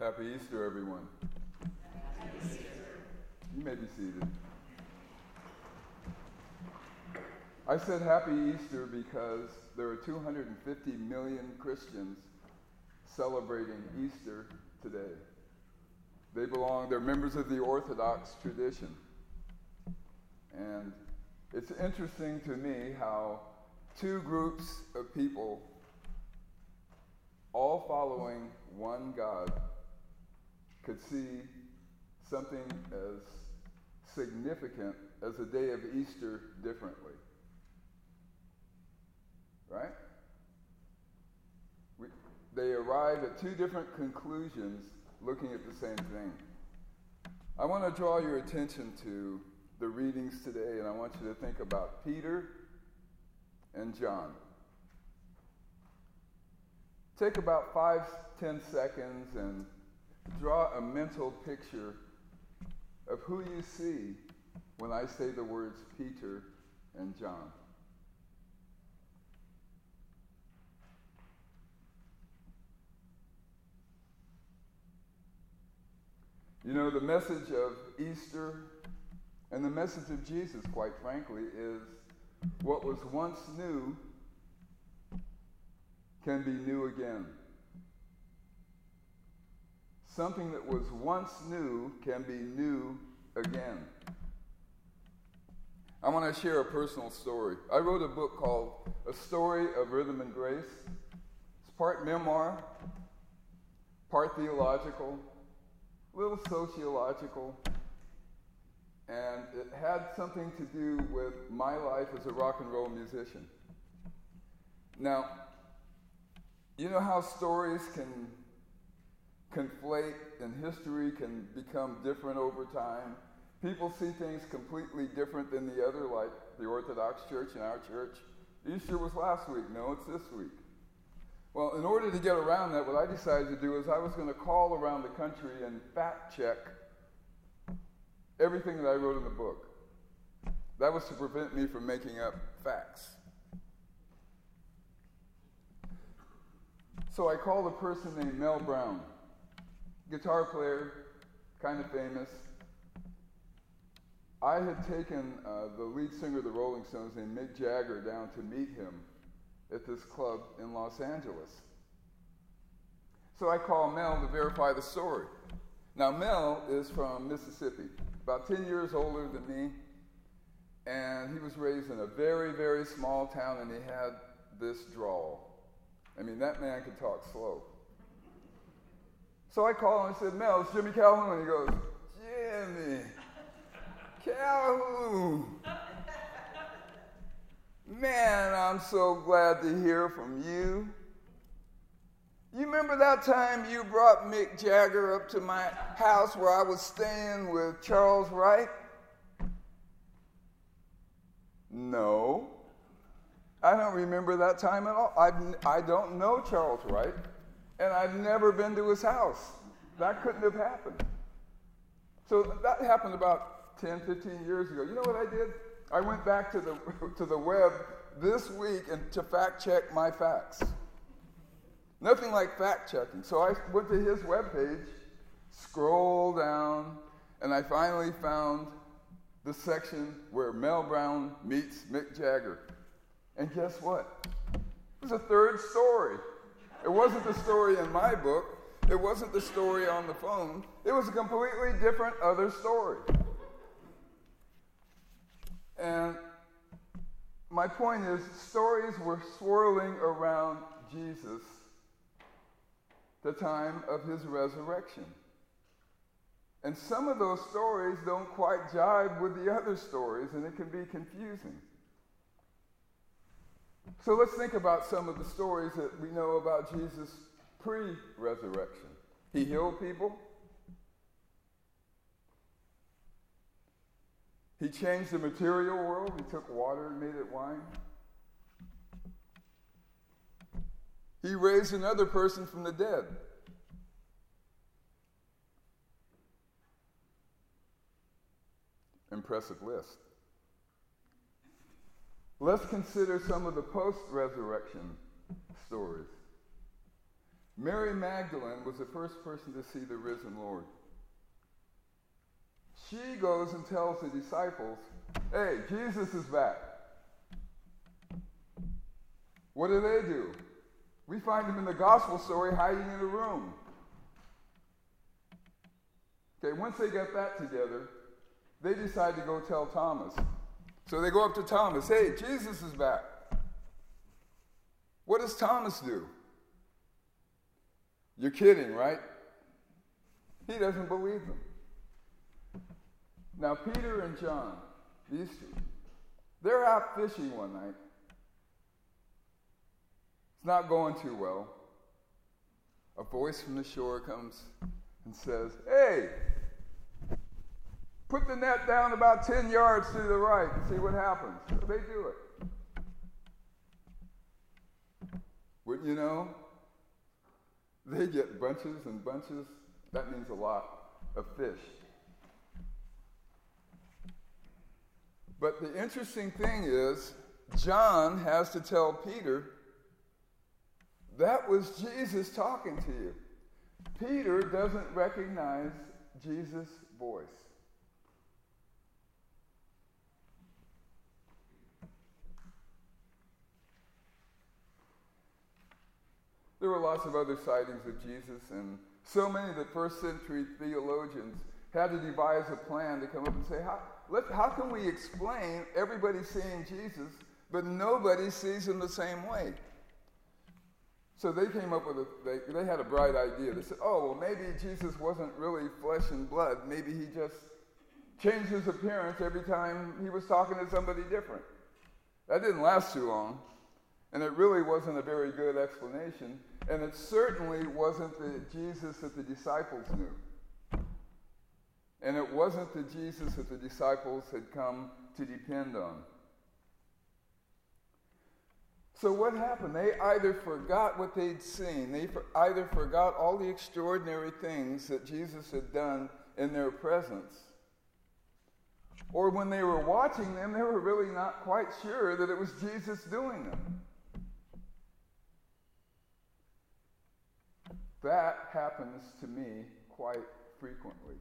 Happy Easter, everyone. You may be seated. I said happy Easter because there are 250 million Christians celebrating Easter today. They belong, they're members of the Orthodox tradition. And it's interesting to me how two groups of people, all following one God, could see something as significant as the day of Easter differently. Right? We, they arrive at two different conclusions looking at the same thing. I want to draw your attention to the readings today, and I want you to think about Peter and John. Take about five, ten seconds and draw a mental picture of who you see when I say the words Peter and John. You know, the message of Easter and the message of Jesus, quite frankly, is what was once new can be new again. Something that was once new can be new again. I want to share a personal story. I wrote a book called A Story of Rhythm and Grace. It's part memoir, part theological, a little sociological, and it had something to do with my life as a rock and roll musician. Now, you know how stories can conflate and history can become different over time? People see things completely different than the other, like the Orthodox Church and our church. Easter was last week. No, it's this week. Well, in order to get around that, what I decided to do is I was going to call around the country and fact check everything that I wrote in the book. That was to prevent me from making up facts. So I called a person named Mel Brown, guitar player, kind of famous. I had taken uh, the lead singer of the Rolling Stones named Mick Jagger down to meet him at this club in Los Angeles. So I call Mel to verify the story. Now, Mel is from Mississippi, about 10 years older than me, and he was raised in a very, very small town, and he had this drawl. I mean, that man could talk slow. So I call him and said, Mel, it's Jimmy Calhoun. And he goes, Jimmy, Calhoun. Man, I'm so glad to hear from you. You remember that time you brought Mick Jagger up to my house where I was staying with Charles Wright? No. I don't remember that time at all. I've, I don't know Charles Wright, and I've never been to his house. That couldn't have happened. So that happened about 10, 15 years ago. You know what I did? I went back to the, to the web this week and to fact check my facts. Nothing like fact checking. So I went to his webpage, scroll down, and I finally found the section where Mel Brown meets Mick Jagger. And guess what? It was a third story. It wasn't the story in my book, it wasn't the story on the phone, it was a completely different other story. And my point is, stories were swirling around Jesus the time of his resurrection. And some of those stories don't quite jive with the other stories, and it can be confusing. So let's think about some of the stories that we know about Jesus pre resurrection. He healed people, He changed the material world. He took water and made it wine. He raised another person from the dead. Impressive list. Let's consider some of the post resurrection stories. Mary Magdalene was the first person to see the risen Lord. She goes and tells the disciples, Hey, Jesus is back. What do they do? We find him in the gospel story hiding in a room. Okay, once they get that together, they decide to go tell Thomas. So they go up to Thomas, hey, Jesus is back. What does Thomas do? You're kidding, right? He doesn't believe them. Now, Peter and John, these two, they're out fishing one night. It's not going too well. A voice from the shore comes and says, Hey, put the net down about 10 yards to the right and see what happens. So they do it. Wouldn't you know? They get bunches and bunches, that means a lot, of fish. But the interesting thing is, John has to tell Peter, that was Jesus talking to you. Peter doesn't recognize Jesus' voice. There were lots of other sightings of Jesus, and so many that first century theologians had to devise a plan to come up and say, how, let, how can we explain everybody seeing Jesus, but nobody sees him the same way? So they came up with a, they, they had a bright idea. They said, oh, well, maybe Jesus wasn't really flesh and blood. Maybe he just changed his appearance every time he was talking to somebody different. That didn't last too long, and it really wasn't a very good explanation, and it certainly wasn't the Jesus that the disciples knew. And it wasn't the Jesus that the disciples had come to depend on. So, what happened? They either forgot what they'd seen, they either forgot all the extraordinary things that Jesus had done in their presence, or when they were watching them, they were really not quite sure that it was Jesus doing them. That happens to me quite frequently.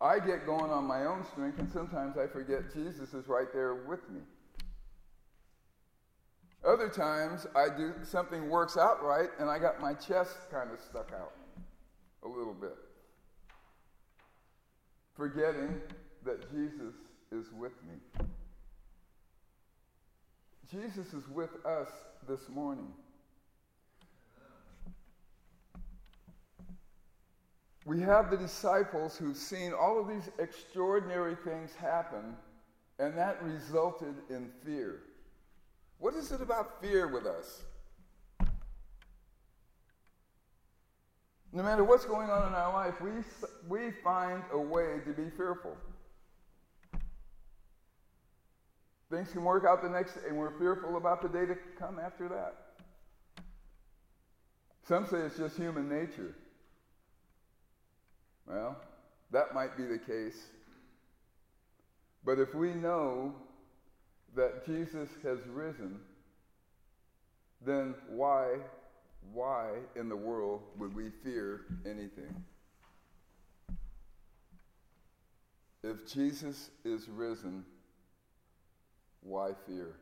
I get going on my own strength, and sometimes I forget Jesus is right there with me. Other times I do something works out right and I got my chest kind of stuck out a little bit. Forgetting that Jesus is with me. Jesus is with us this morning. We have the disciples who've seen all of these extraordinary things happen, and that resulted in fear. What is it about fear with us? No matter what's going on in our life, we, we find a way to be fearful. Things can work out the next day, and we're fearful about the day to come after that. Some say it's just human nature. Well, that might be the case. But if we know that Jesus has risen, then why, why in the world would we fear anything? If Jesus is risen, why fear?